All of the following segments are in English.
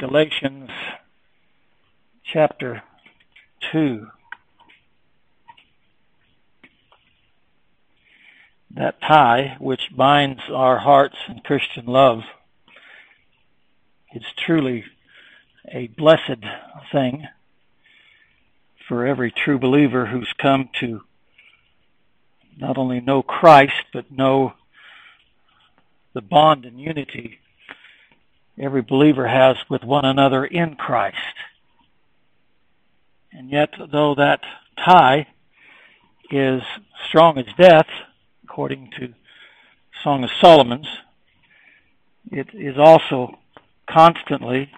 Galatians chapter 2. That tie which binds our hearts in Christian love is truly a blessed thing for every true believer who's come to not only know Christ, but know the bond and unity every believer has with one another in Christ. And yet, though that tie is strong as death, according to Song of Solomon's, it is also constantly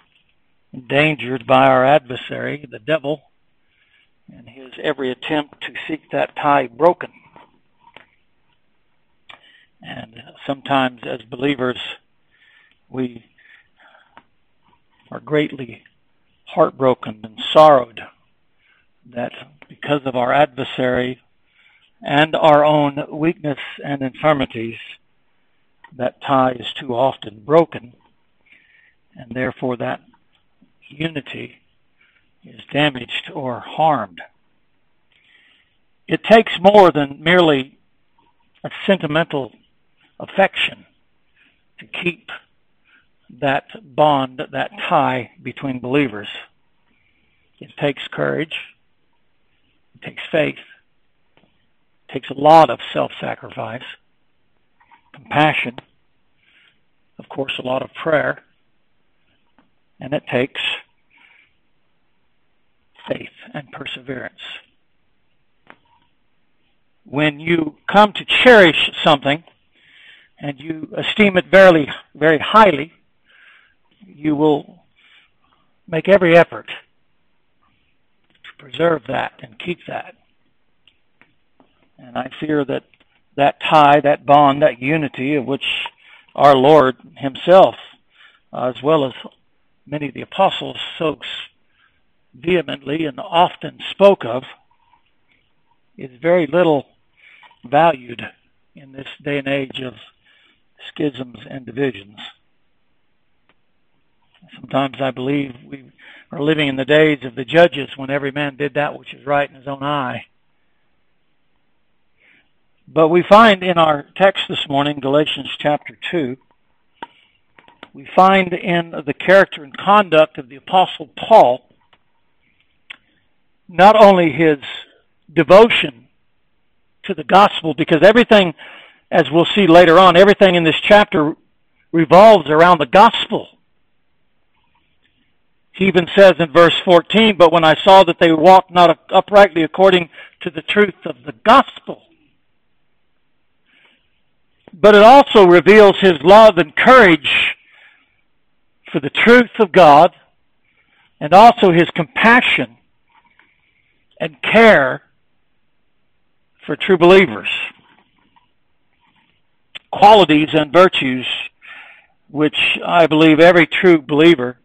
endangered by our adversary, the devil, and his every attempt to seek that tie broken. And sometimes, as believers, we are greatly heartbroken and sorrowed that because of our adversary and our own weakness and infirmities, that tie is too often broken, and therefore that unity is damaged or harmed. It takes more than merely a sentimental affection to keep that bond, that tie between believers. It takes courage, it takes faith, it takes a lot of self sacrifice, compassion, of course, a lot of prayer, and it takes faith and perseverance. When you come to cherish something and you esteem it very, very highly, you will make every effort to preserve that and keep that. And I fear that that tie, that bond, that unity of which our Lord Himself, uh, as well as many of the apostles, so vehemently and often spoke of, is very little valued in this day and age of schisms and divisions. Sometimes I believe we are living in the days of the judges when every man did that which is right in his own eye. But we find in our text this morning, Galatians chapter 2, we find in the character and conduct of the Apostle Paul not only his devotion to the gospel, because everything, as we'll see later on, everything in this chapter revolves around the gospel. He even says in verse 14, But when I saw that they walked not uprightly according to the truth of the gospel. But it also reveals his love and courage for the truth of God and also his compassion and care for true believers. Qualities and virtues which I believe every true believer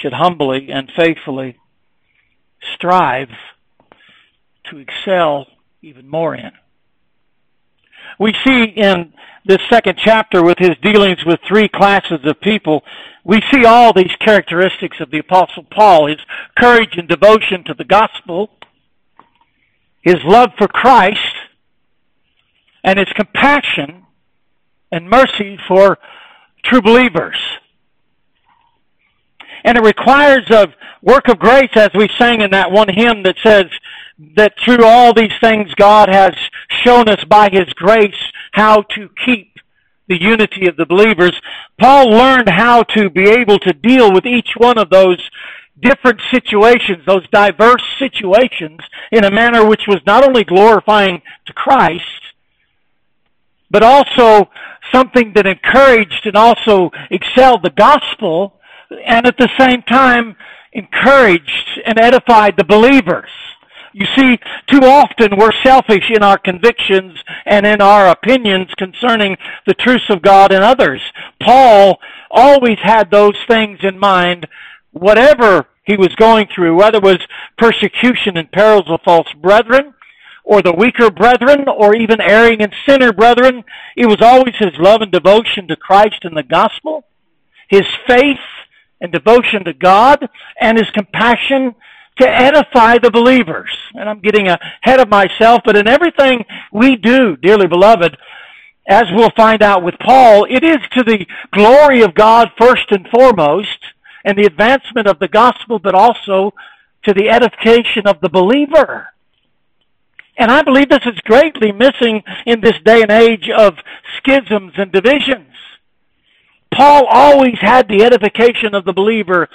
should humbly and faithfully strive to excel even more in. We see in this second chapter with his dealings with three classes of people, we see all these characteristics of the Apostle Paul his courage and devotion to the gospel, his love for Christ, and his compassion and mercy for true believers. And it requires a work of grace as we sang in that one hymn that says that through all these things God has shown us by His grace how to keep the unity of the believers. Paul learned how to be able to deal with each one of those different situations, those diverse situations, in a manner which was not only glorifying to Christ, but also something that encouraged and also excelled the gospel and at the same time encouraged and edified the believers. You see, too often we're selfish in our convictions and in our opinions concerning the truths of God and others. Paul always had those things in mind, whatever he was going through, whether it was persecution and perils of false brethren, or the weaker brethren, or even erring and sinner brethren. It was always his love and devotion to Christ and the gospel, his faith and devotion to God and his compassion to edify the believers. And I'm getting ahead of myself, but in everything we do, dearly beloved, as we'll find out with Paul, it is to the glory of God first and foremost, and the advancement of the gospel, but also to the edification of the believer. And I believe this is greatly missing in this day and age of schisms and divisions. Paul always had the edification of the believer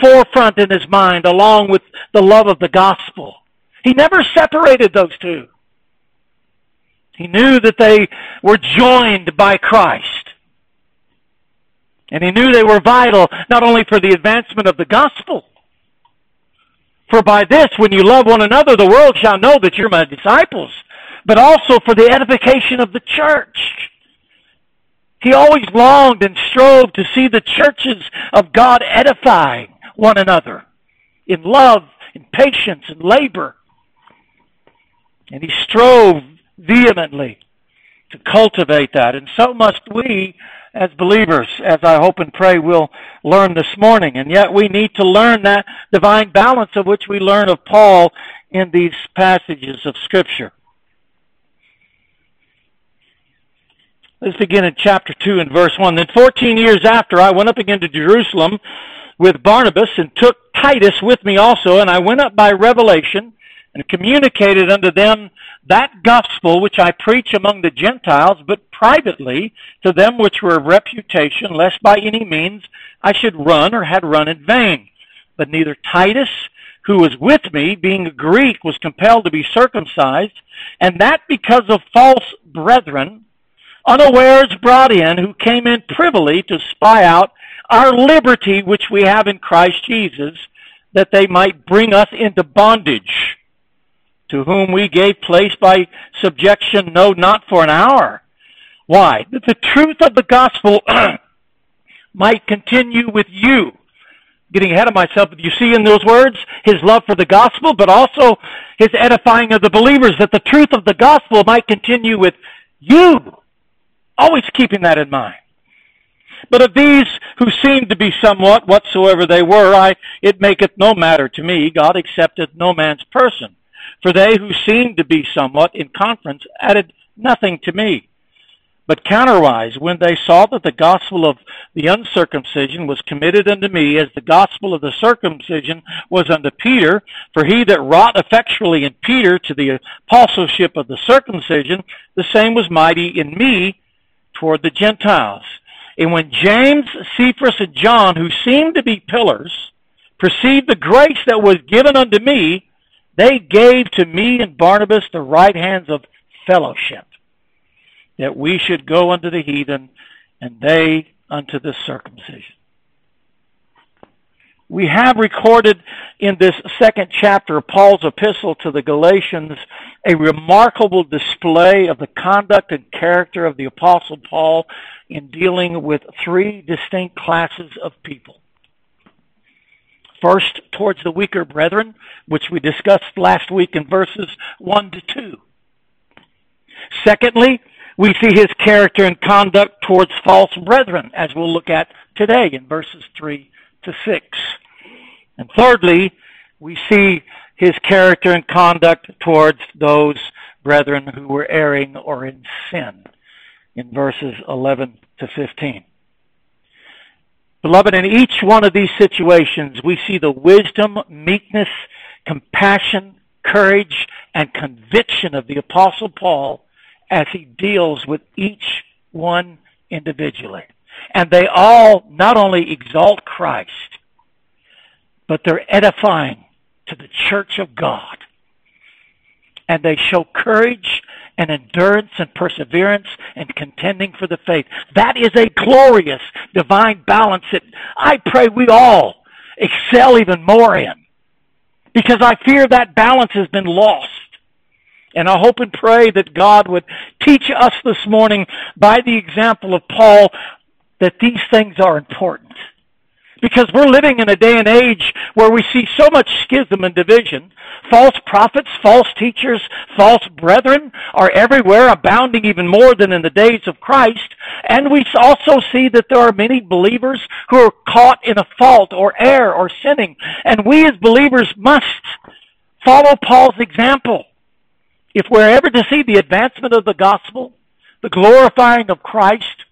forefront in his mind along with the love of the gospel. He never separated those two. He knew that they were joined by Christ. And he knew they were vital not only for the advancement of the gospel, for by this, when you love one another, the world shall know that you're my disciples, but also for the edification of the church. He always longed and strove to see the churches of God edifying one another in love, in patience, and labor. And he strove vehemently to cultivate that. And so must we as believers, as I hope and pray we'll learn this morning. And yet we need to learn that divine balance of which we learn of Paul in these passages of Scripture. Let's begin in chapter 2 and verse 1. Then 14 years after, I went up again to Jerusalem with Barnabas and took Titus with me also, and I went up by revelation and communicated unto them that gospel which I preach among the Gentiles, but privately to them which were of reputation, lest by any means I should run or had run in vain. But neither Titus, who was with me, being a Greek, was compelled to be circumcised, and that because of false brethren, unawares brought in, who came in privily to spy out our liberty which we have in Christ Jesus, that they might bring us into bondage to whom we gave place by subjection, no, not for an hour. Why? That the truth of the gospel might continue with you. Getting ahead of myself, you see in those words his love for the gospel, but also his edifying of the believers, that the truth of the gospel might continue with you. Always keeping that in mind. But of these who seemed to be somewhat whatsoever they were, I, it maketh no matter to me. God accepteth no man's person. For they who seemed to be somewhat in conference added nothing to me. But counterwise, when they saw that the gospel of the uncircumcision was committed unto me, as the gospel of the circumcision was unto Peter, for he that wrought effectually in Peter to the apostleship of the circumcision, the same was mighty in me toward the Gentiles. And when James, Cephas, and John, who seemed to be pillars, perceived the grace that was given unto me, they gave to me and Barnabas the right hands of fellowship, that we should go unto the heathen, and they unto the circumcision. We have recorded in this second chapter of Paul's epistle to the Galatians a remarkable display of the conduct and character of the Apostle Paul in dealing with three distinct classes of people. First, towards the weaker brethren, which we discussed last week in verses 1 to 2. Secondly, we see his character and conduct towards false brethren, as we'll look at today in verses 3 to 6. And thirdly, we see his character and conduct towards those brethren who were erring or in sin in verses 11 to 15. Beloved, in each one of these situations, we see the wisdom, meekness, compassion, courage, and conviction of the Apostle Paul as he deals with each one individually. And they all not only exalt Christ, but they're edifying to the church of God. And they show courage and endurance and perseverance and contending for the faith. That is a glorious divine balance that I pray we all excel even more in. Because I fear that balance has been lost. And I hope and pray that God would teach us this morning by the example of Paul that these things are important. Because we're living in a day and age where we see so much schism and division. False prophets, false teachers, false brethren are everywhere, abounding even more than in the days of Christ. And we also see that there are many believers who are caught in a fault or error or sinning. And we as believers must follow Paul's example. If we're ever to see the advancement of the gospel, the glorifying of Christ,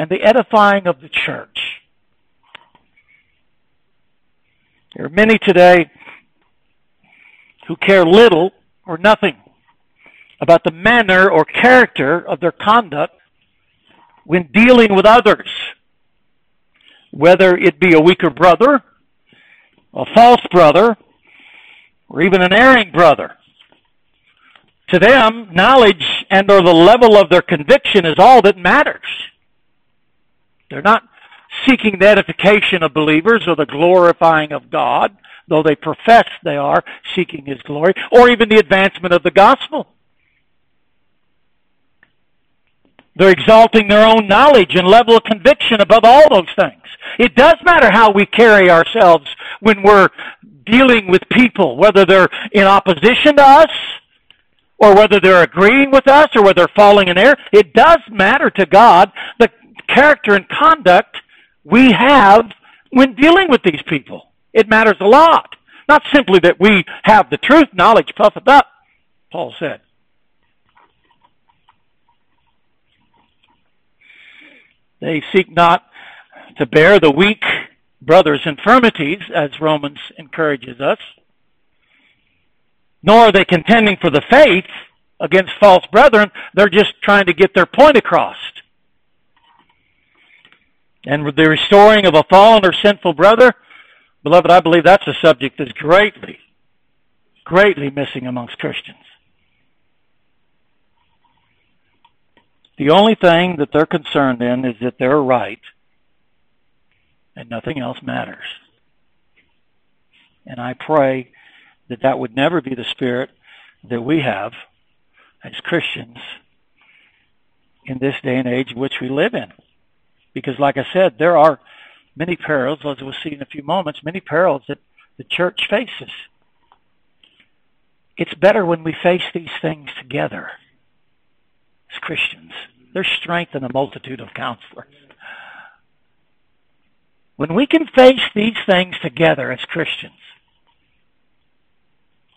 and the edifying of the church. There are many today who care little or nothing about the manner or character of their conduct when dealing with others, whether it be a weaker brother, a false brother, or even an erring brother. To them, knowledge and or the level of their conviction is all that matters. They're not seeking the edification of believers or the glorifying of God, though they profess they are seeking His glory, or even the advancement of the gospel. They're exalting their own knowledge and level of conviction above all those things. It does matter how we carry ourselves when we're dealing with people, whether they're in opposition to us, or whether they're agreeing with us, or whether they're falling in error. It does matter to God the character and conduct we have when dealing with these people. It matters a lot. Not simply that we have the truth, knowledge puffeth up, Paul said. They seek not to bear the weak brother's infirmities, as Romans encourages us, nor are they contending for the faith against false brethren. They're just trying to get their point across. And the restoring of a fallen or sinful brother, beloved, I believe that's a subject that's greatly, greatly missing amongst Christians. The only thing that they're concerned in is that they're right and nothing else matters. And I pray that that would never be the spirit that we have as Christians in this day and age which we live in. Because, like I said, there are many perils, as we'll see in a few moments, many perils that the church faces. It's better when we face these things together as Christians. There's strength in a multitude of counselors. When we can face these things together as Christians,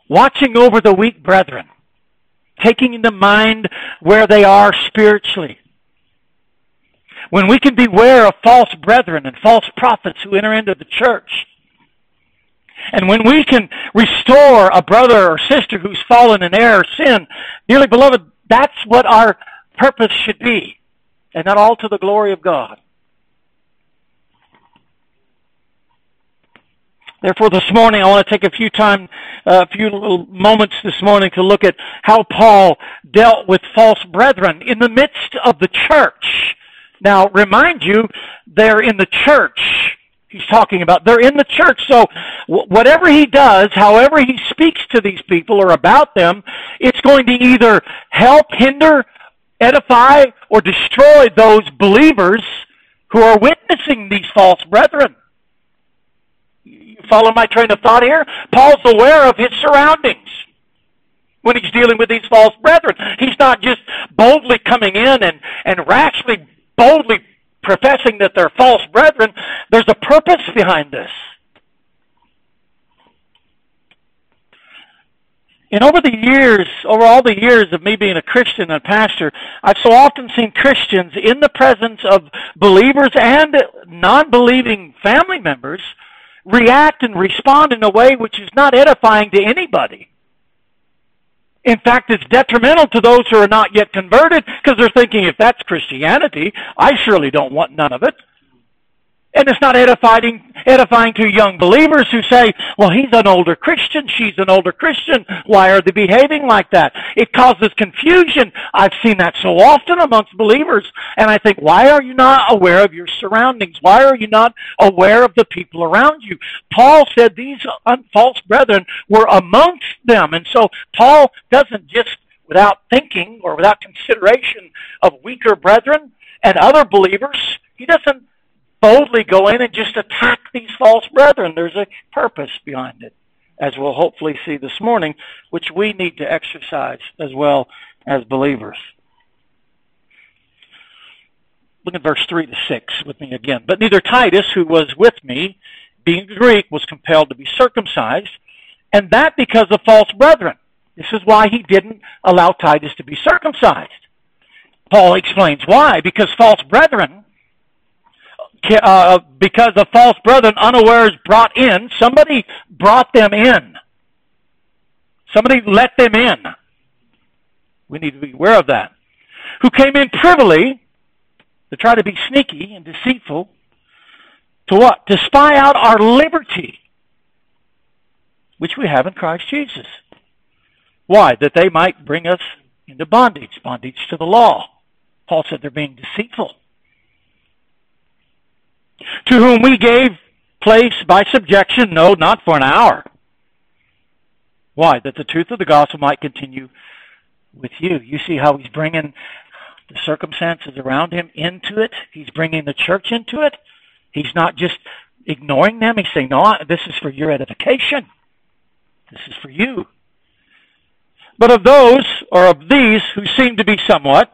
watching over the weak brethren, taking into mind where they are spiritually, when we can beware of false brethren and false prophets who enter into the church, and when we can restore a brother or sister who's fallen in error, or sin, dearly beloved, that's what our purpose should be, and not all to the glory of God. Therefore, this morning I want to take a few time, uh, a few little moments this morning to look at how Paul dealt with false brethren in the midst of the church. Now, remind you, they're in the church. He's talking about they're in the church. So whatever he does, however he speaks to these people or about them, it's going to either help, hinder, edify, or destroy those believers who are witnessing these false brethren. You follow my train of thought here? Paul's aware of his surroundings when he's dealing with these false brethren. He's not just boldly coming in and, and rashly boldly professing that they're false brethren, there's a purpose behind this. And over the years, over all the years of me being a Christian and a pastor, I've so often seen Christians in the presence of believers and non-believing family members react and respond in a way which is not edifying to anybody. In fact, it's detrimental to those who are not yet converted because they're thinking, if that's Christianity, I surely don't want none of it. And it's not edifying, edifying to young believers who say, well, he's an older Christian, she's an older Christian, why are they behaving like that? It causes confusion. I've seen that so often amongst believers, and I think, why are you not aware of your surroundings? Why are you not aware of the people around you? Paul said these false brethren were amongst them, and so Paul doesn't just, without thinking or without consideration of weaker brethren and other believers, he doesn't boldly go in and just attack these false brethren. There's a purpose behind it, as we'll hopefully see this morning, which we need to exercise as well as believers. Look at verse 3 to 6 with me again. But neither Titus, who was with me, being Greek, was compelled to be circumcised, and that because of false brethren. This is why he didn't allow Titus to be circumcised. Paul explains why. Because false brethren, uh, because the false brethren unawares brought in, somebody brought them in. Somebody let them in. We need to be aware of that. Who came in privily to try to be sneaky and deceitful to what? To spy out our liberty, which we have in Christ Jesus. Why? That they might bring us into bondage, bondage to the law. Paul said they're being deceitful. To whom we gave place by subjection, no, not for an hour. Why? That the truth of the gospel might continue with you. You see how he's bringing the circumstances around him into it. He's bringing the church into it. He's not just ignoring them. He's saying, no, this is for your edification. This is for you. But of those, or of these, who seem to be somewhat,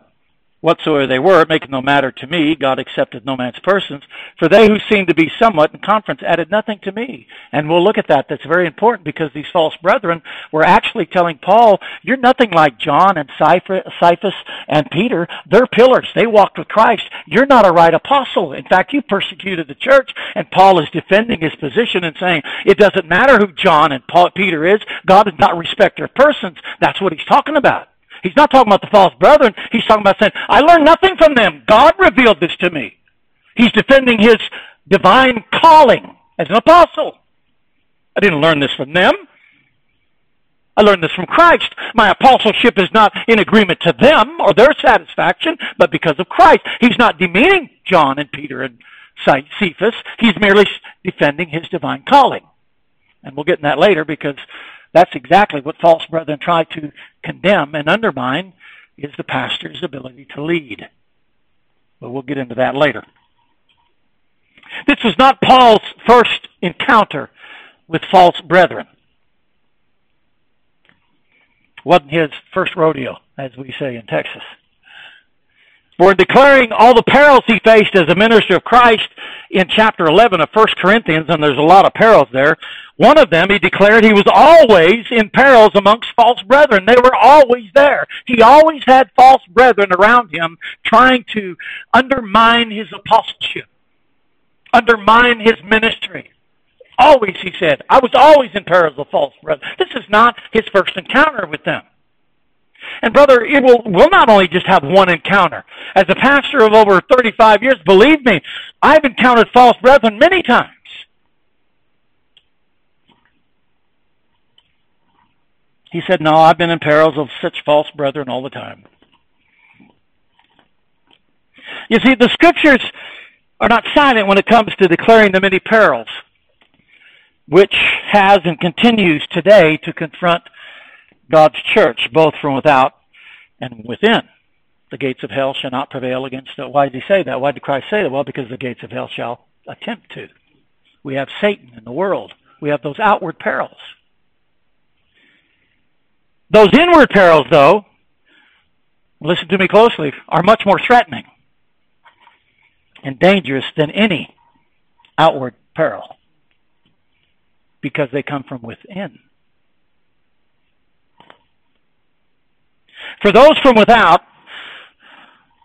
whatsoever they were, maketh no matter to me. God accepted no man's persons. For they who seemed to be somewhat in conference added nothing to me. And we'll look at that. That's very important because these false brethren were actually telling Paul, you're nothing like John and Cephas and Peter. They're pillars. They walked with Christ. You're not a right apostle. In fact, you persecuted the church. And Paul is defending his position and saying, it doesn't matter who John and Paul, Peter is. God does not respect their persons. That's what he's talking about. He's not talking about the false brethren. He's talking about saying, I learned nothing from them. God revealed this to me. He's defending his divine calling as an apostle. I didn't learn this from them. I learned this from Christ. My apostleship is not in agreement to them or their satisfaction, but because of Christ. He's not demeaning John and Peter and Cephas. He's merely defending his divine calling. And we'll get in that later because that's exactly what false brethren try to condemn and undermine is the pastor's ability to lead. But we'll get into that later. This was not Paul's first encounter with false brethren. Wasn't his first rodeo, as we say in Texas. For in declaring all the perils he faced as a minister of Christ in chapter 11 of 1 Corinthians, and there's a lot of perils there, one of them he declared he was always in perils amongst false brethren. They were always there. He always had false brethren around him trying to undermine his apostleship, undermine his ministry. Always, he said, I was always in perils of false brethren. This is not his first encounter with them. And brother, it will, we'll not only just have one encounter. As a pastor of over 35 years, believe me, I've encountered false brethren many times. He said, no, I've been in perils of such false brethren all the time. You see, the scriptures are not silent when it comes to declaring the many perils, which has and continues today to confront God's church, both from without and within. The gates of hell shall not prevail against it. Why did he say that? Why did Christ say that? Well, because the gates of hell shall attempt to. We have Satan in the world. We have those outward perils. Those inward perils, though, listen to me closely, are much more threatening and dangerous than any outward peril because they come from within. For those from without,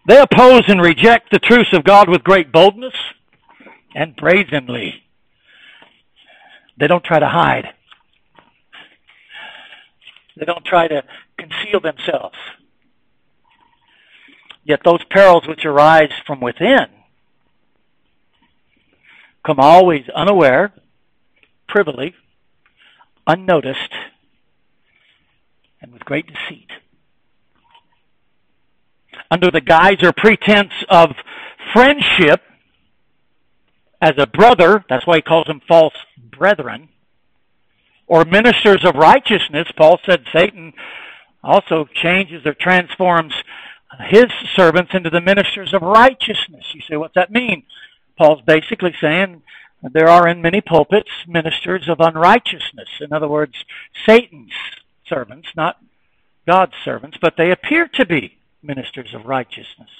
they oppose and reject the truths of God with great boldness and brazenly. They don't try to hide. They don't try to conceal themselves. Yet those perils which arise from within come always unaware, privily, unnoticed, and with great deceit under the guise or pretense of friendship as a brother, that's why he calls them false brethren, or ministers of righteousness. Paul said Satan also changes or transforms his servants into the ministers of righteousness. You say, what's that mean? Paul's basically saying there are in many pulpits ministers of unrighteousness. In other words, Satan's servants, not God's servants, but they appear to be ministers of righteousness.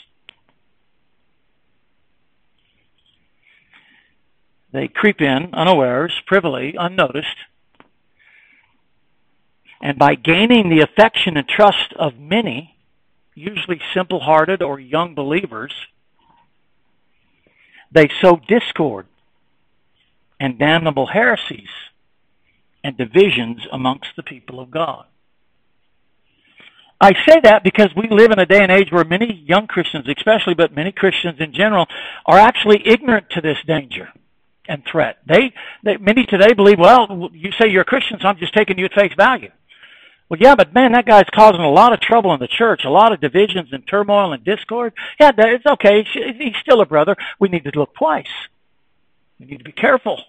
They creep in unawares, privily, unnoticed, and by gaining the affection and trust of many, usually simple hearted or young believers, they sow discord and damnable heresies and divisions amongst the people of God. I say that because we live in a day and age where many young Christians, especially, but many Christians in general, are actually ignorant to this danger and threat. They, they many today believe, well, you say you're a Christian, so I'm just taking you at face value. Well, yeah, but man, that guy's causing a lot of trouble in the church, a lot of divisions and turmoil and discord. Yeah, it's okay. He's still a brother. We need to look twice. We need to be careful.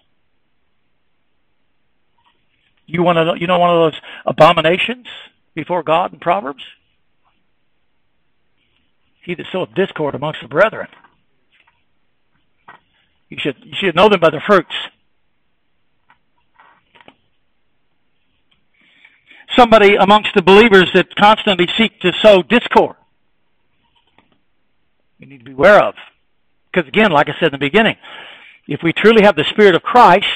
You want to, you know, one of those abominations before God in Proverbs? He that soweth discord amongst the brethren. You should, you should know them by their fruits. Somebody amongst the believers that constantly seek to sow discord. You need to be aware of. Because again, like I said in the beginning, if we truly have the Spirit of Christ,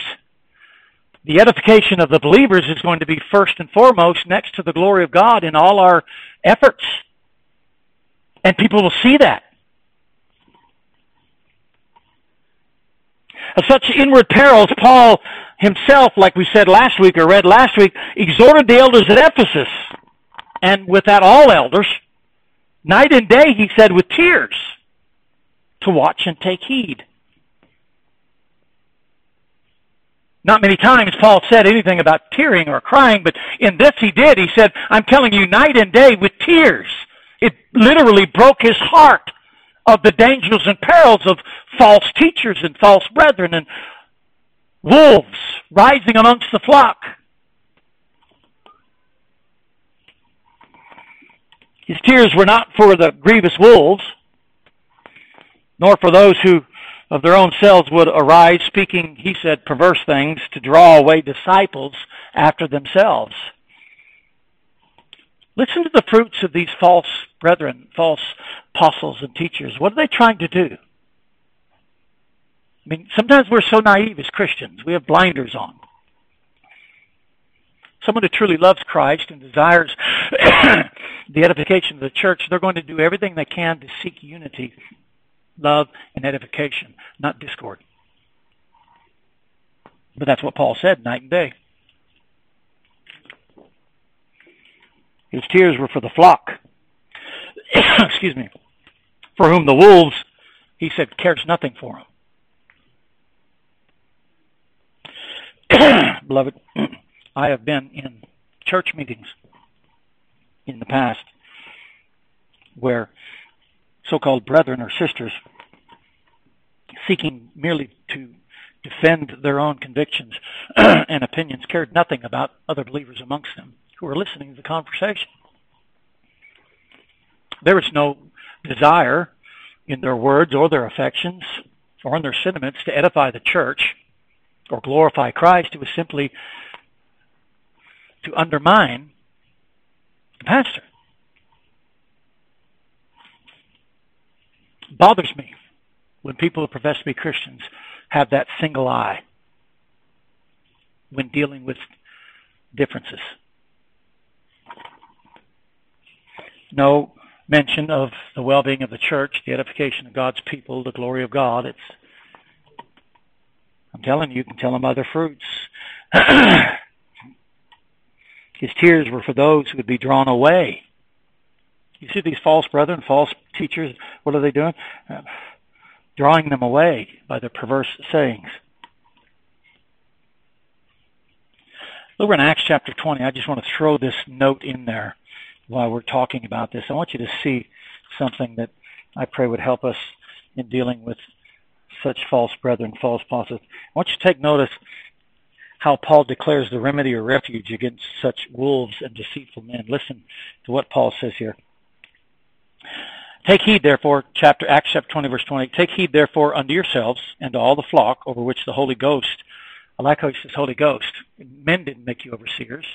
the edification of the believers is going to be first and foremost next to the glory of God in all our efforts. And people will see that. Of such inward perils, Paul himself, like we said last week or read last week, exhorted the elders at Ephesus, and with that all elders, night and day, he said, with tears, to watch and take heed. Not many times Paul said anything about tearing or crying, but in this he did. He said, I'm telling you night and day with tears. It literally broke his heart of the dangers and perils of false teachers and false brethren and wolves rising amongst the flock. His tears were not for the grievous wolves, nor for those who of their own selves would arise, speaking, he said, perverse things to draw away disciples after themselves. Listen to the fruits of these false brethren, false apostles and teachers. What are they trying to do? I mean, sometimes we're so naive as Christians. We have blinders on. Someone who truly loves Christ and desires the edification of the church, they're going to do everything they can to seek unity love, and edification, not discord. But that's what Paul said night and day. His tears were for the flock. Excuse me. For whom the wolves, he said, cares nothing for them. Beloved, I have been in church meetings in the past where so-called brethren or sisters seeking merely to defend their own convictions and opinions cared nothing about other believers amongst them who were listening to the conversation. There was no desire in their words or their affections or in their sentiments to edify the church or glorify Christ. It was simply to undermine the pastor. Bothers me when people who profess to be Christians have that single eye when dealing with differences. No mention of the well-being of the church, the edification of God's people, the glory of God. It's I'm telling you, you can tell them other fruits. His tears were for those who would be drawn away you see these false brethren, false teachers, what are they doing? Uh, drawing them away by their perverse sayings. Over in Acts chapter 20, I just want to throw this note in there while we're talking about this. I want you to see something that I pray would help us in dealing with such false brethren, false apostles. I want you to take notice how Paul declares the remedy or refuge against such wolves and deceitful men. Listen to what Paul says here. Take heed, therefore, chapter Acts chapter 20, verse 20. Take heed, therefore, unto yourselves and to all the flock over which the Holy Ghost. I like how he says Holy Ghost. Men didn't make you overseers.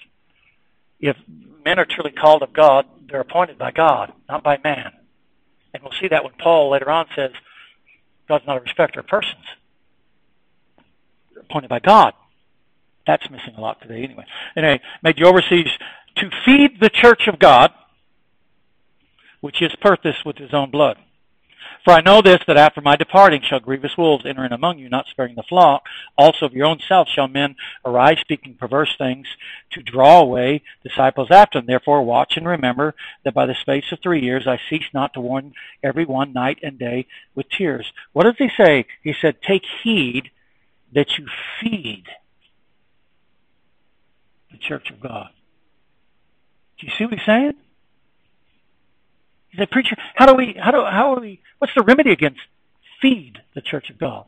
If men are truly called of God, they're appointed by God, not by man. And we'll see that when Paul later on says, God's not a respecter of persons. They're appointed by God. That's missing a lot today anyway. Anyway, made you overseers to feed the church of God, which is purchased with his own blood. For I know this, that after my departing shall grievous wolves enter in among you, not sparing the flock. Also of your own self shall men arise speaking perverse things to draw away disciples after them. Therefore watch and remember that by the space of three years I cease not to warn every one night and day with tears. What does he say? He said, take heed that you feed the church of God. Do you see what he's saying? He said, preacher, how do we, how do, how do we, what's the remedy against feed the church of God?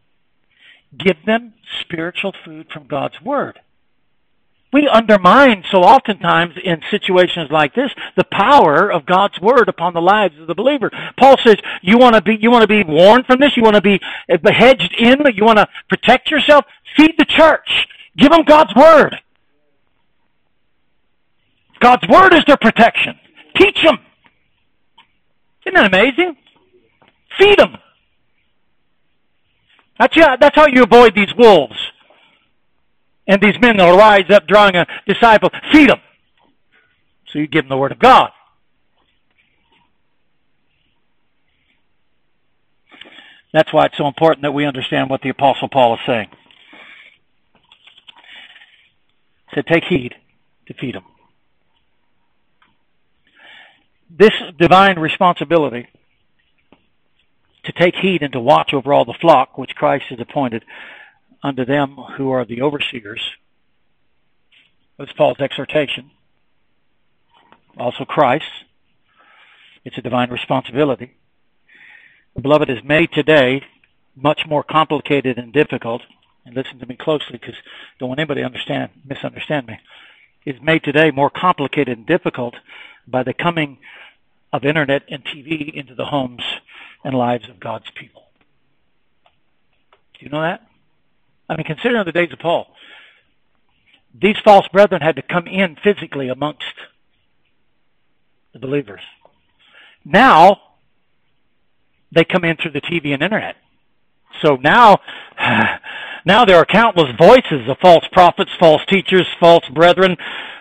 Give them spiritual food from God's Word. We undermine so oftentimes in situations like this the power of God's Word upon the lives of the believer. Paul says, you want to be, you want to be warned from this? You want to be hedged in? You want to protect yourself? Feed the church. Give them God's Word. God's Word is their protection. Teach them. That amazing? Feed them. That's, yeah, that's how you avoid these wolves. And these men that will rise up drawing a disciple. Feed them. So you give them the Word of God. That's why it's so important that we understand what the Apostle Paul is saying. Said, take heed to feed them this divine responsibility to take heed and to watch over all the flock which Christ has appointed unto them who are the overseers. That's Paul's exhortation. Also Christ. It's a divine responsibility. The Beloved, is made today much more complicated and difficult. And listen to me closely because don't want anybody to understand, misunderstand me. Is made today more complicated and difficult by the coming of internet and TV into the homes and lives of God's people. Do you know that? I mean, considering the days of Paul, these false brethren had to come in physically amongst the believers. Now, they come in through the TV and internet. So now, now there are countless voices of false prophets, false teachers, false brethren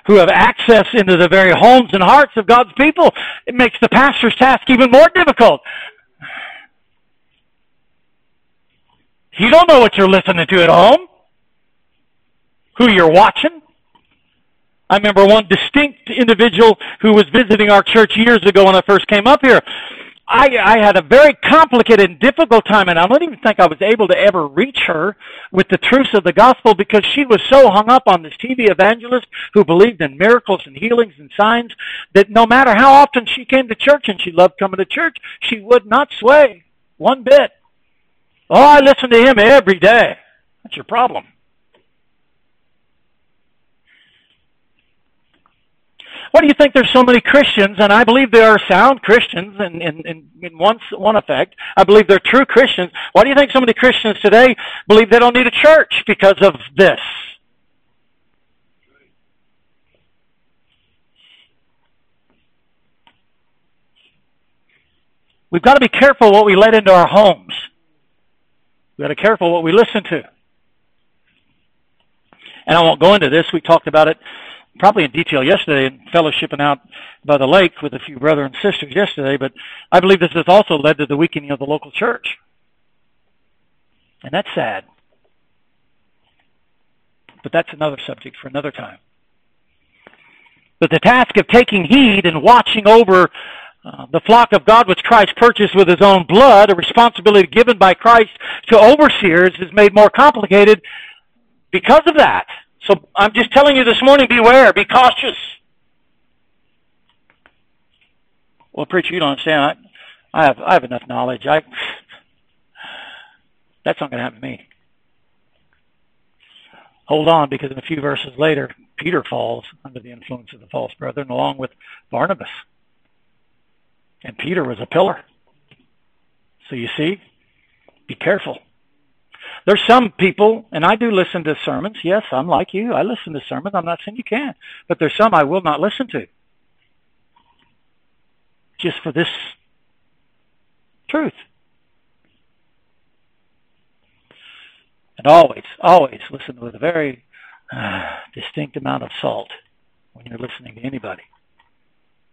who have access into the very homes and hearts of God's people. It makes the pastor's task even more difficult. You don't know what you're listening to at home, who you're watching. I remember one distinct individual who was visiting our church years ago when I first came up here. I, I had a very complicated and difficult time, and I don't even think I was able to ever reach her with the truths of the gospel because she was so hung up on this TV evangelist who believed in miracles and healings and signs that no matter how often she came to church and she loved coming to church, she would not sway one bit. Oh, I listen to him every day. That's your problem. What do you think there's so many Christians, and I believe there are sound Christians in, in, in, in one, one effect. I believe they're true Christians. Why do you think so many Christians today believe they don't need a church because of this? We've got to be careful what we let into our homes. We've got to be careful what we listen to. And I won't go into this. We talked about it probably in detail yesterday in fellowshipping out by the lake with a few brother and sisters yesterday, but I believe this has also led to the weakening of the local church. And that's sad. But that's another subject for another time. But the task of taking heed and watching over uh, the flock of God which Christ purchased with his own blood, a responsibility given by Christ to overseers, is made more complicated because of that. So I'm just telling you this morning, beware, be cautious. Well, preacher, you don't understand. I, I have I have enough knowledge. I that's not going to happen to me. Hold on, because in a few verses later, Peter falls under the influence of the false brethren, along with Barnabas. And Peter was a pillar. So you see, be careful. There's some people, and I do listen to sermons. Yes, I'm like you. I listen to sermons. I'm not saying you can't. But there's some I will not listen to. Just for this truth. And always, always listen with a very uh, distinct amount of salt when you're listening to anybody.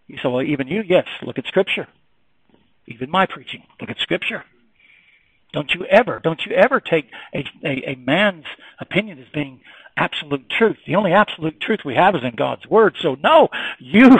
You say, well, even you, yes, look at Scripture. Even my preaching, look at Scripture. Don't you ever, don't you ever take a, a, a man's opinion as being absolute truth. The only absolute truth we have is in God's Word. So no, you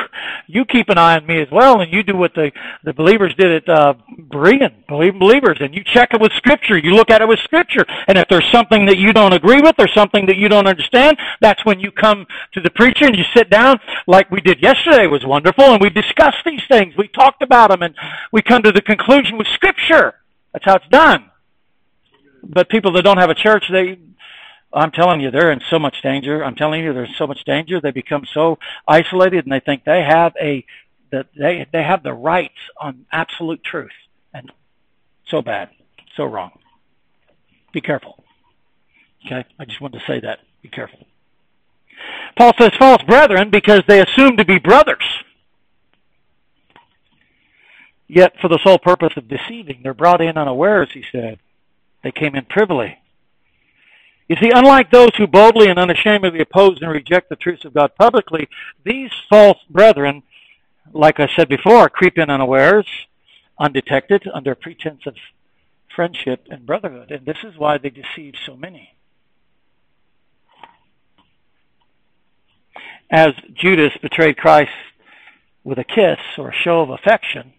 you keep an eye on me as well, and you do what the the believers did at uh, Berean, believe believers, and you check it with Scripture. You look at it with Scripture, and if there's something that you don't agree with or something that you don't understand, that's when you come to the preacher and you sit down, like we did yesterday. was wonderful, and we discussed these things. We talked about them, and we come to the conclusion with Scripture. That's how it's done. But people that don't have a church, they I'm telling you, they're in so much danger. I'm telling you, there's so much danger. They become so isolated, and they think they have a that they they have the rights on absolute truth, and so bad, so wrong. Be careful. Okay, I just wanted to say that. Be careful. Paul says false brethren because they assume to be brothers. Yet, for the sole purpose of deceiving, they're brought in unawares, he said. They came in privily you see, unlike those who boldly and unashamedly oppose and reject the truths of God publicly, these false brethren, like I said before, creep in unawares, undetected, under pretense of friendship and brotherhood. And this is why they deceive so many. As Judas betrayed Christ with a kiss or a show of affection,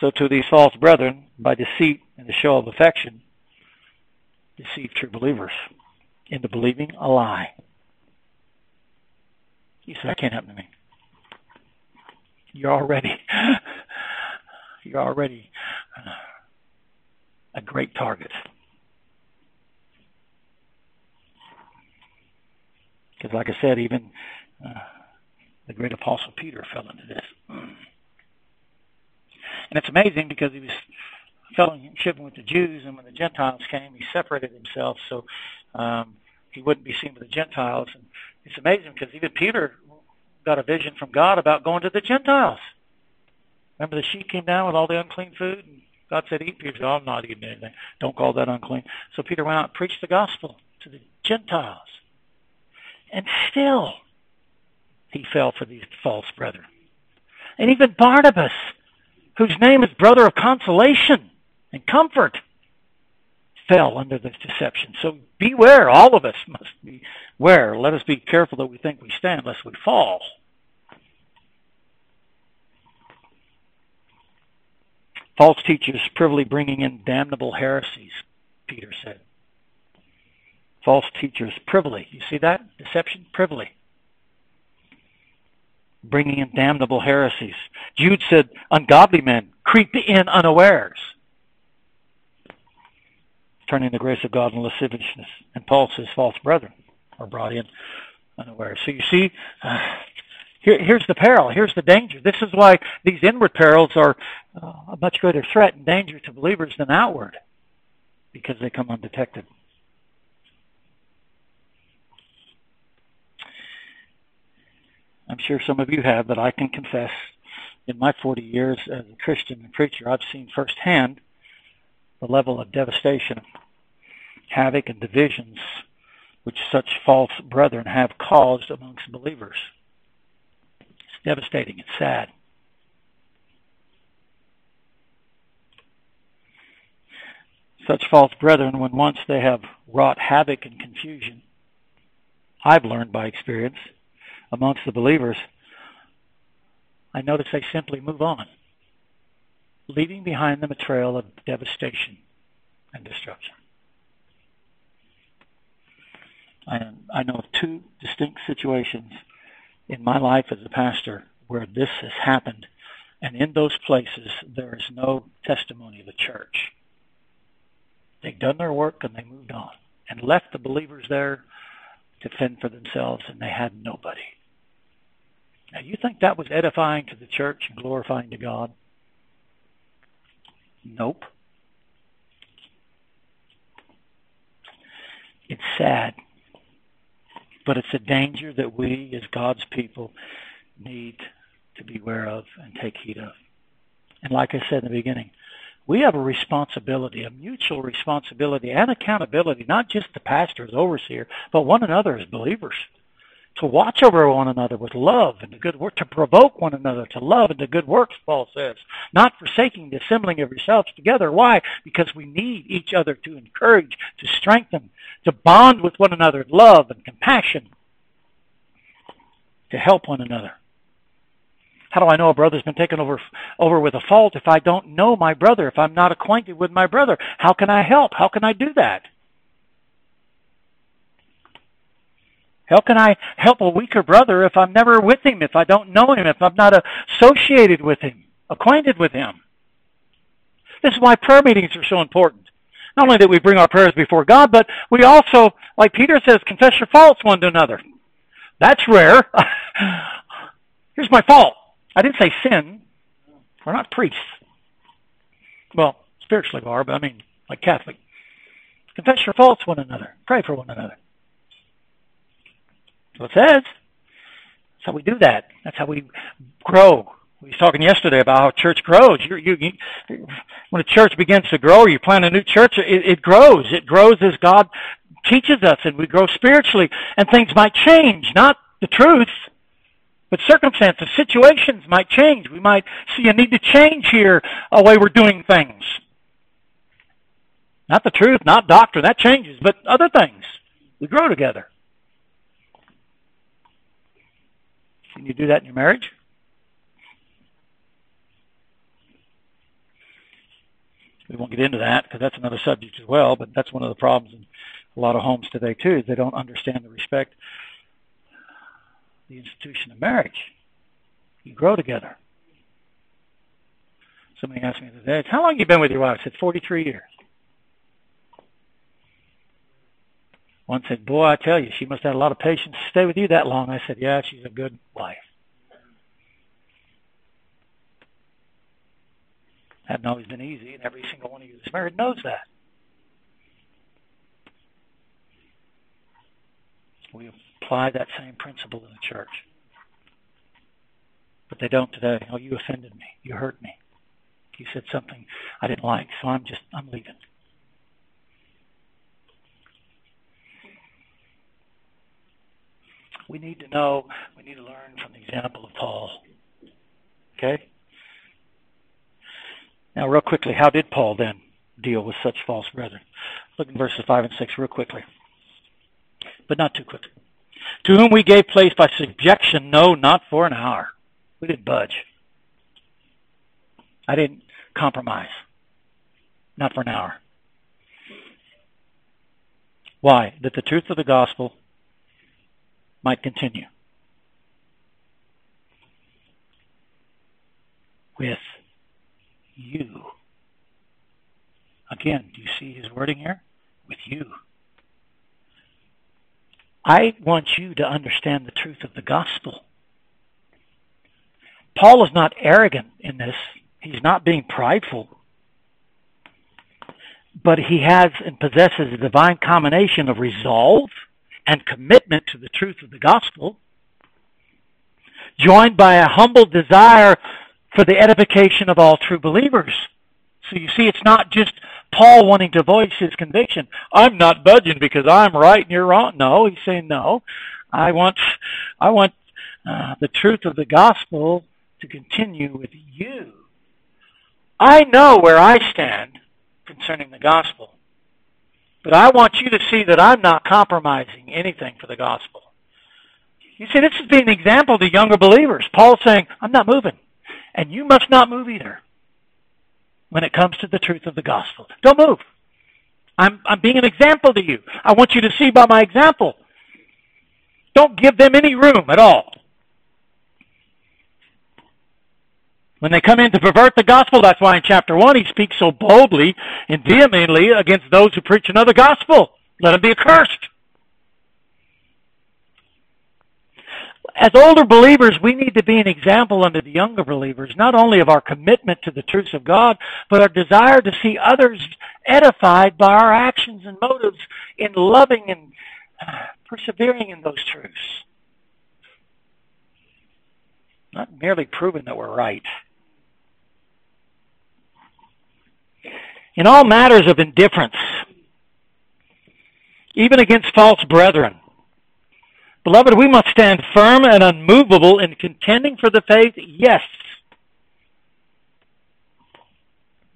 so to these false brethren, by deceit and the show of affection, deceive true believers into believing a lie. You say, that can't happen to me. You're already, you're already a great target. Because, like I said, even uh, the great apostle Peter fell into this. And it's amazing because he was fellowshipping with the Jews, and when the Gentiles came, he separated himself so um, he wouldn't be seen with the Gentiles. And it's amazing because even Peter got a vision from God about going to the Gentiles. Remember the sheep came down with all the unclean food, and God said, "Eat." Peter said, "I'm not eating anything. Don't call that unclean." So Peter went out and preached the gospel to the Gentiles, and still he fell for these false brethren. And even Barnabas, whose name is brother of consolation, and comfort fell under this deception. So beware, all of us must beware. Let us be careful that we think we stand, lest we fall. False teachers privily bringing in damnable heresies, Peter said. False teachers privily. You see that? Deception? Privily. Bringing in damnable heresies. Jude said, ungodly men creep in unawares turning the grace of God into lasciviousness. And Paul says false brethren are brought in unawares. So you see, uh, here, here's the peril. Here's the danger. This is why these inward perils are uh, a much greater threat and danger to believers than outward, because they come undetected. I'm sure some of you have, but I can confess in my 40 years as a Christian and preacher, I've seen firsthand the level of devastation, havoc, and divisions which such false brethren have caused amongst believers. It's devastating. It's sad. Such false brethren, when once they have wrought havoc and confusion, I've learned by experience amongst the believers, I notice they simply move on leaving behind them a trail of devastation and destruction. I, know of two distinct situations in my life as a pastor where this has happened, and in those places there is no testimony of the church. They've done their work and they moved on and left the believers there to fend for themselves, and they had nobody. Now, you think that was edifying to the church and glorifying to God? Nope. It's sad, but it's a danger that we, as God's people, need to beware of and take heed of. And like I said in the beginning, we have a responsibility, a mutual responsibility and accountability, not just the pastor as overseer, but one another as believers. To watch over one another with love and the good work, to provoke one another to love and the good works, Paul says. Not forsaking the assembling of yourselves together. Why? Because we need each other to encourage, to strengthen, to bond with one another, in love and compassion, to help one another. How do I know a brother's been taken over over with a fault if I don't know my brother, if I'm not acquainted with my brother? How can I help? How can I do that? How can I help a weaker brother if I'm never with him, if I don't know him, if I'm not associated with him, acquainted with him? This is why prayer meetings are so important. Not only that we bring our prayers before God, but we also, like Peter says, confess your faults one to another. That's rare. Here's my fault. I didn't say sin. We're not priests. Well, spiritually we are, but I mean, like Catholic. Confess your faults one another. Pray for one another. What it says. That's how we do that. That's how we grow. We was talking yesterday about how church grows. You, you, you, when a church begins to grow, you plant a new church, it, it grows. It grows as God teaches us, and we grow spiritually, and things might change, not the truth, but circumstances, situations might change. We might see a need to change here a way we're doing things. Not the truth, not doctrine, that changes, but other things. We grow together. Can you do that in your marriage? We won't get into that because that's another subject as well, but that's one of the problems in a lot of homes today too, is they don't understand the respect the institution of marriage. You grow together. Somebody asked me today, how long you been with your wife? I said, 43 years. One said, boy, I tell you, she must have had a lot of patience to stay with you that long. I said, yeah, she's a good wife. Hadn't always been easy, and every single one of you that's married knows that. We apply that same principle in the church. But they don't today. Oh, you offended me. You hurt me. You said something I didn't like, so I'm just, I'm leaving. We need to know, we need to learn from the example of Paul. Okay? Now, real quickly, how did Paul then deal with such false brethren? Look in verses 5 and 6 real quickly. But not too quickly to whom we gave place by subjection, no, not for an hour. We didn't budge. I didn't compromise. Not for an hour. Why? That the truth of the gospel might continue. With you. Again, do you see his wording here? With you. I want you to understand the truth of the gospel. Paul is not arrogant in this. He's not being prideful. But he has and possesses a divine combination of resolve and commitment to the truth of the gospel, joined by a humble desire for the edification of all true believers. So you see, it's not just Paul wanting to voice his conviction. I'm not budging because I'm right and you're wrong. No, he's saying no. I want, I want uh, the truth of the gospel to continue with you. I know where I stand concerning the gospel, but I want you to see that I'm not compromising anything for the gospel. You see, this is being an example to younger believers. Paul's saying, I'm not moving, and you must not move either when it comes to the truth of the gospel. Don't move. I'm, I'm being an example to you. I want you to see by my example. Don't give them any room at all. When they come in to pervert the gospel, that's why in chapter 1 he speaks so boldly and vehemently against those who preach another gospel. Let them be accursed. As older believers, we need to be an example unto the younger believers, not only of our commitment to the truths of God, but our desire to see others edified by our actions and motives in loving and persevering in those truths. Not merely proving that we're right. In all matters of indifference, even against false brethren, Beloved, we must stand firm and unmovable in contending for the faith, yes,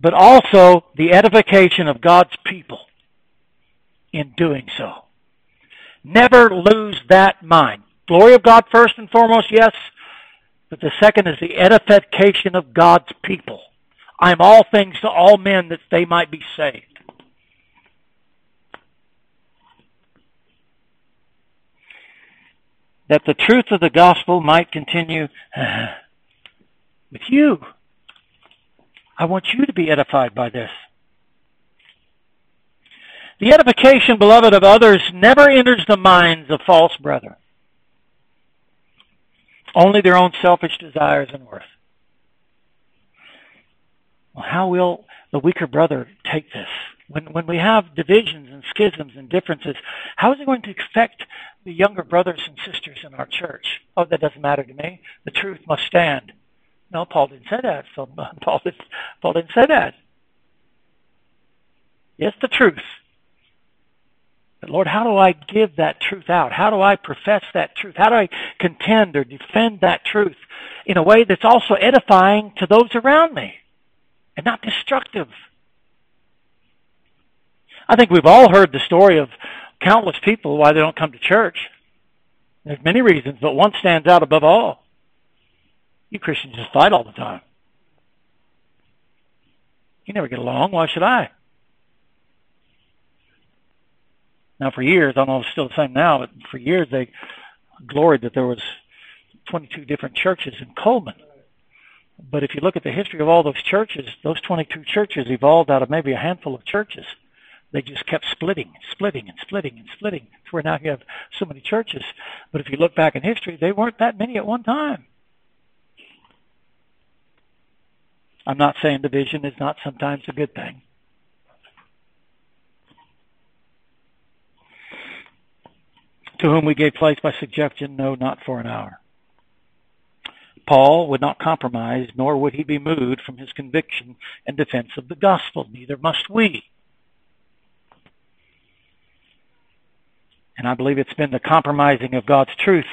but also the edification of God's people in doing so. Never lose that mind. Glory of God first and foremost, yes, but the second is the edification of God's people. I am all things to all men that they might be saved. that the truth of the gospel might continue with you. I want you to be edified by this. The edification, beloved, of others never enters the minds of false brethren. Only their own selfish desires and worth. Well, how will the weaker brother take this? When, when we have divisions and schisms and differences, how is it going to affect the younger brothers and sisters in our church? Oh, that doesn't matter to me. The truth must stand. No, Paul didn't say that. So Paul, did, Paul didn't say that. Yes, the truth. But Lord, how do I give that truth out? How do I profess that truth? How do I contend or defend that truth in a way that's also edifying to those around me and not destructive? I think we've all heard the story of countless people why they don't come to church. There's many reasons, but one stands out above all. You Christians just fight all the time. You never get along. Why should I? Now, for years, I don't know if it's still the same now, but for years they gloried that there was 22 different churches in Coleman. But if you look at the history of all those churches, those 22 churches evolved out of maybe a handful of churches. They just kept splitting splitting and splitting and splitting to where now you have so many churches. But if you look back in history, they weren't that many at one time. I'm not saying division is not sometimes a good thing. To whom we gave place by suggestion, no, not for an hour. Paul would not compromise, nor would he be moved from his conviction and defense of the gospel. Neither must we. And I believe it's been the compromising of God's truth,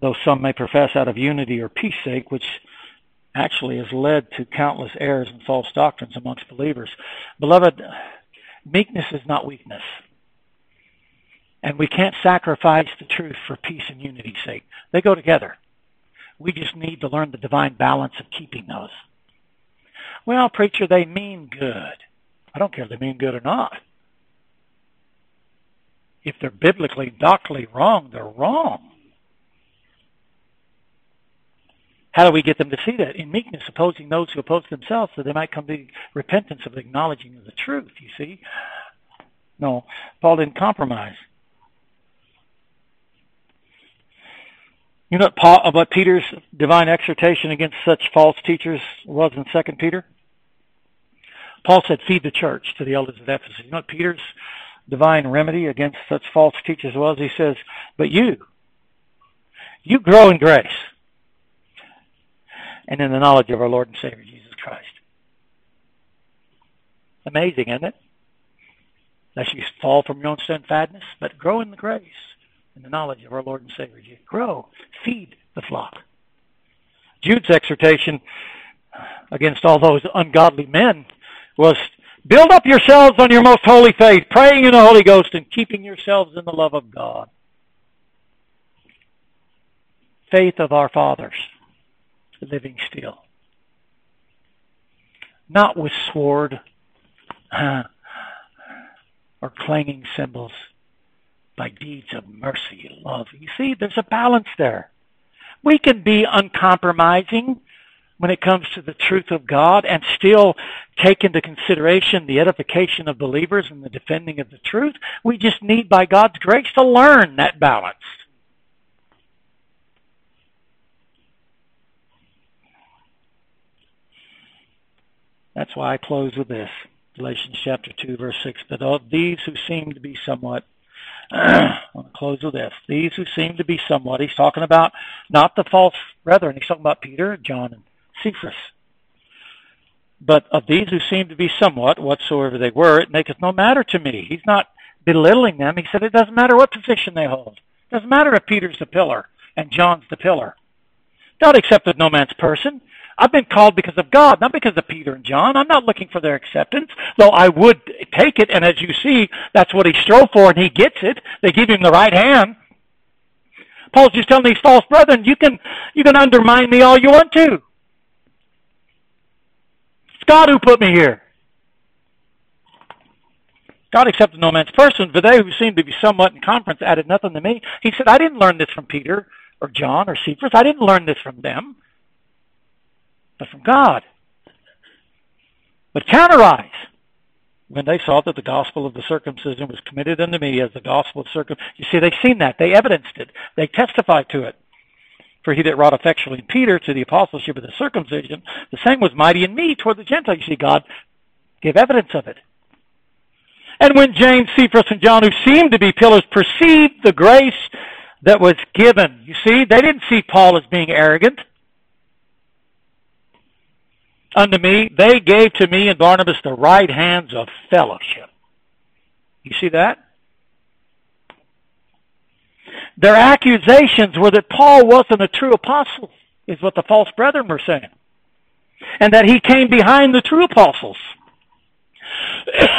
though some may profess out of unity or peace sake, which actually has led to countless errors and false doctrines amongst believers. Beloved, meekness is not weakness. And we can't sacrifice the truth for peace and unity's sake. They go together. We just need to learn the divine balance of keeping those. Well, preacher, they mean good. I don't care if they mean good or not if they're biblically, doctrinally wrong, they're wrong. How do we get them to see that? In meekness, opposing those who oppose themselves, so they might come to repentance of acknowledging the truth, you see. No, Paul didn't compromise. You know what, Peter's divine exhortation against such false teachers was in Second Peter? Paul said, feed the church to the elders of Ephesus. You know what Peter's divine remedy against such false teachers was, he says, but you, you grow in grace and in the knowledge of our Lord and Savior Jesus Christ. Amazing, isn't it? That you fall from your own steadfastness, but grow in the grace and the knowledge of our Lord and Savior Jesus. Grow. Feed the flock. Jude's exhortation against all those ungodly men was Build up yourselves on your most holy faith, praying in the Holy Ghost and keeping yourselves in the love of God. Faith of our fathers, living still. Not with sword uh, or clanging cymbals, by deeds of mercy and love. You see, there's a balance there. We can be uncompromising when it comes to the truth of God and still take into consideration the edification of believers and the defending of the truth. We just need, by God's grace, to learn that balance. That's why I close with this. Galatians chapter 2 verse 6, but of these who seem to be somewhat I want to close with this. These who seem to be somewhat, he's talking about not the false brethren, he's talking about Peter, John, and Cephas. But of these who seem to be somewhat, whatsoever they were, it maketh no matter to me. He's not belittling them. He said it doesn't matter what position they hold. It doesn't matter if Peter's the pillar and John's the pillar. God accepted no man's person. I've been called because of God, not because of Peter and John. I'm not looking for their acceptance, though I would take it. And as you see, that's what he strove for, and he gets it. They give him the right hand. Paul's just telling these false brethren, you can you can undermine me all you want to. It's God who put me here. God accepted no man's person, but they who seemed to be somewhat in conference added nothing to me. He said, I didn't learn this from Peter or John or Cephas. I didn't learn this from them but from God. But counterize when they saw that the gospel of the circumcision was committed unto me as the gospel of circumcision. You see, they've seen that. They evidenced it. They testified to it. For he that wrought effectually in Peter to the apostleship of the circumcision, the same was mighty in me toward the Gentiles. You see, God gave evidence of it. And when James, Cephas, and John, who seemed to be pillars, perceived the grace that was given, you see, they didn't see Paul as being arrogant unto me, they gave to me and Barnabas the right hands of fellowship. You see that? Their accusations were that Paul wasn't a true apostle, is what the false brethren were saying. And that he came behind the true apostles.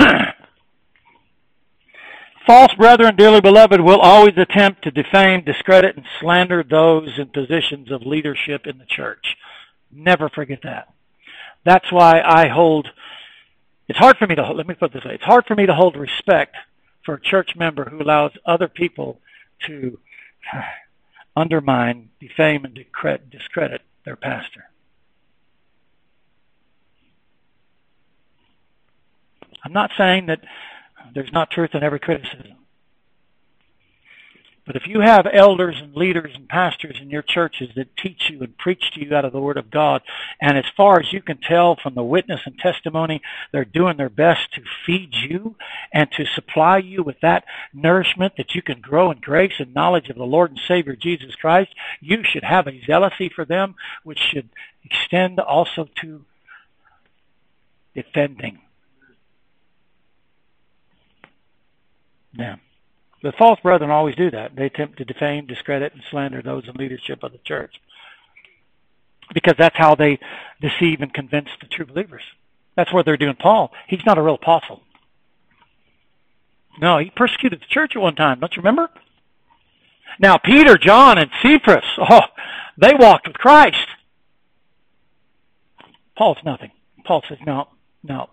false brethren, dearly beloved, will always attempt to defame, discredit, and slander those in positions of leadership in the church. Never forget that. That's why I hold, it's hard for me to, hold, let me put this way, it's hard for me to hold respect for a church member who allows other people to undermine, defame, and discredit their pastor. I'm not saying that there's not truth in every criticism. But if you have elders and leaders and pastors in your churches that teach you and preach to you out of the Word of God, and as far as you can tell from the witness and testimony, they're doing their best to feed you and to supply you with that nourishment that you can grow in grace and knowledge of the Lord and Savior Jesus Christ, you should have a zealousy for them, which should extend also to defending them. The false brethren always do that. They attempt to defame, discredit, and slander those in leadership of the church. Because that's how they deceive and convince the true believers. That's what they're doing Paul. He's not a real apostle. No, he persecuted the church at one time. Don't you remember? Now, Peter, John, and Cephas, oh, they walked with Christ. Paul's nothing. Paul says, no, no.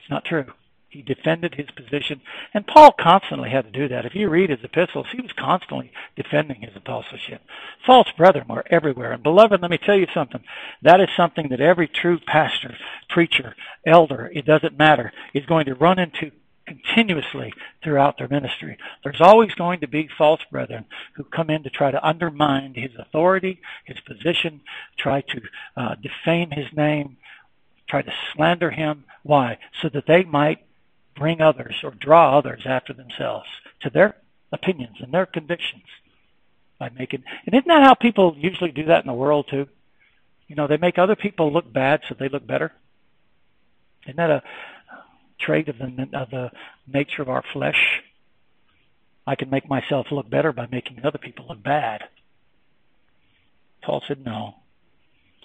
It's not true. He defended his position. And Paul constantly had to do that. If you read his epistles, he was constantly defending his apostleship. False brethren were everywhere. And beloved, let me tell you something. That is something that every true pastor, preacher, elder, it doesn't matter, is going to run into continuously throughout their ministry. There's always going to be false brethren who come in to try to undermine his authority, his position, try to uh, defame his name, try to slander him. Why? So that they might bring others or draw others after themselves to their opinions and their convictions by making and isn't that how people usually do that in the world too? You know they make other people look bad so they look better. Isn't that a trait of the of the nature of our flesh? I can make myself look better by making other people look bad. Paul said no.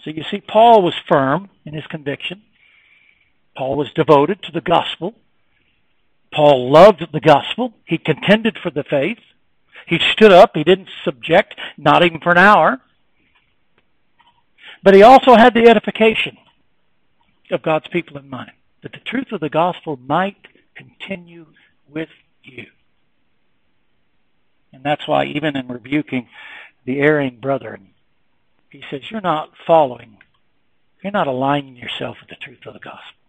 So you see paul was firm in his conviction. Paul was devoted to the gospel Paul loved the gospel. He contended for the faith. He stood up. He didn't subject, not even for an hour. But he also had the edification of God's people in mind, that the truth of the gospel might continue with you. And that's why, even in rebuking the erring brethren, he says, You're not following, you're not aligning yourself with the truth of the gospel.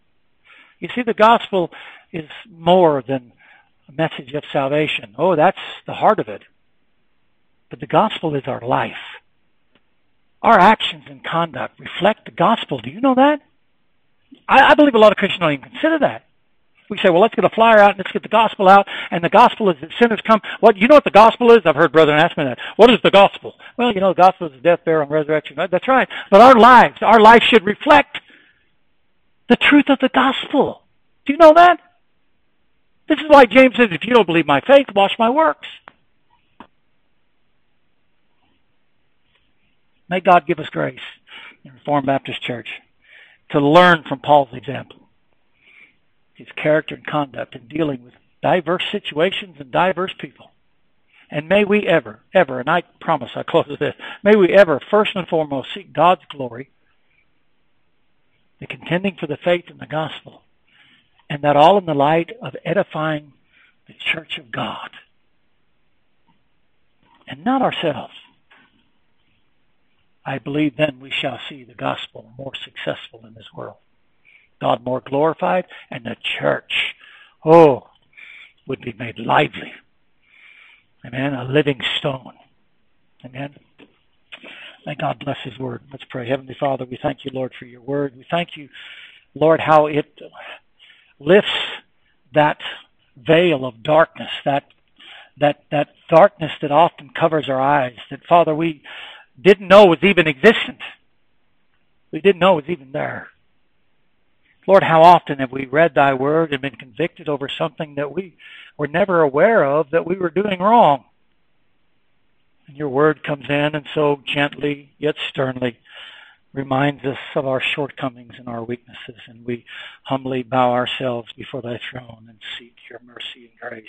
You see, the gospel is more than a message of salvation. Oh, that's the heart of it. But the gospel is our life. our actions and conduct reflect the gospel. Do you know that? I, I believe a lot of Christians don't even consider that. We say, well, let's get a flyer out and let's get the gospel out. And the gospel is that sinners come. What you know what the gospel is? I've heard brethren ask me that. What is the gospel? Well, you know, the gospel is the death, burial, and resurrection. That's right. But our lives, our life should reflect the truth of the gospel. Do you know that? This is why James says, if you don't believe my faith, watch my works. May God give us grace in Reformed Baptist Church to learn from Paul's example, his character and conduct in dealing with diverse situations and diverse people. And may we ever, ever, and I promise I close with this, may we ever first and foremost seek God's glory, the contending for the faith and the gospel, and that all in the light of edifying the church of God. And not ourselves. I believe then we shall see the gospel more successful in this world. God more glorified, and the church, oh, would be made lively. Amen. A living stone. Amen. May God bless His word. Let's pray. Heavenly Father, we thank you, Lord, for your word. We thank you, Lord, how it lifts that veil of darkness, that that that darkness that often covers our eyes. That Father, we didn't know was even existent. We didn't know was even there. Lord, how often have we read thy word and been convicted over something that we were never aware of that we were doing wrong? And your word comes in and so gently yet sternly reminds us of our shortcomings and our weaknesses, and we humbly bow ourselves before thy throne and seek your mercy and grace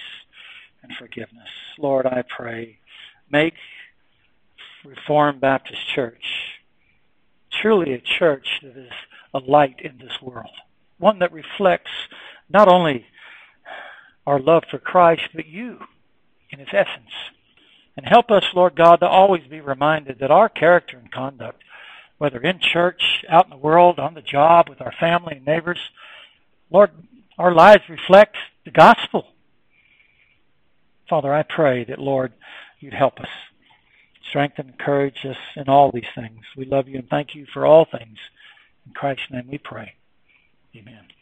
and forgiveness. Lord, I pray, make Reformed Baptist Church truly a church that is a light in this world, one that reflects not only our love for Christ, but you in its essence. And help us, Lord God, to always be reminded that our character and conduct, whether in church, out in the world, on the job, with our family and neighbors, Lord, our lives reflect the gospel. Father, I pray that, Lord, you'd help us strengthen, and encourage us in all these things. We love you and thank you for all things. In Christ's name we pray. Amen.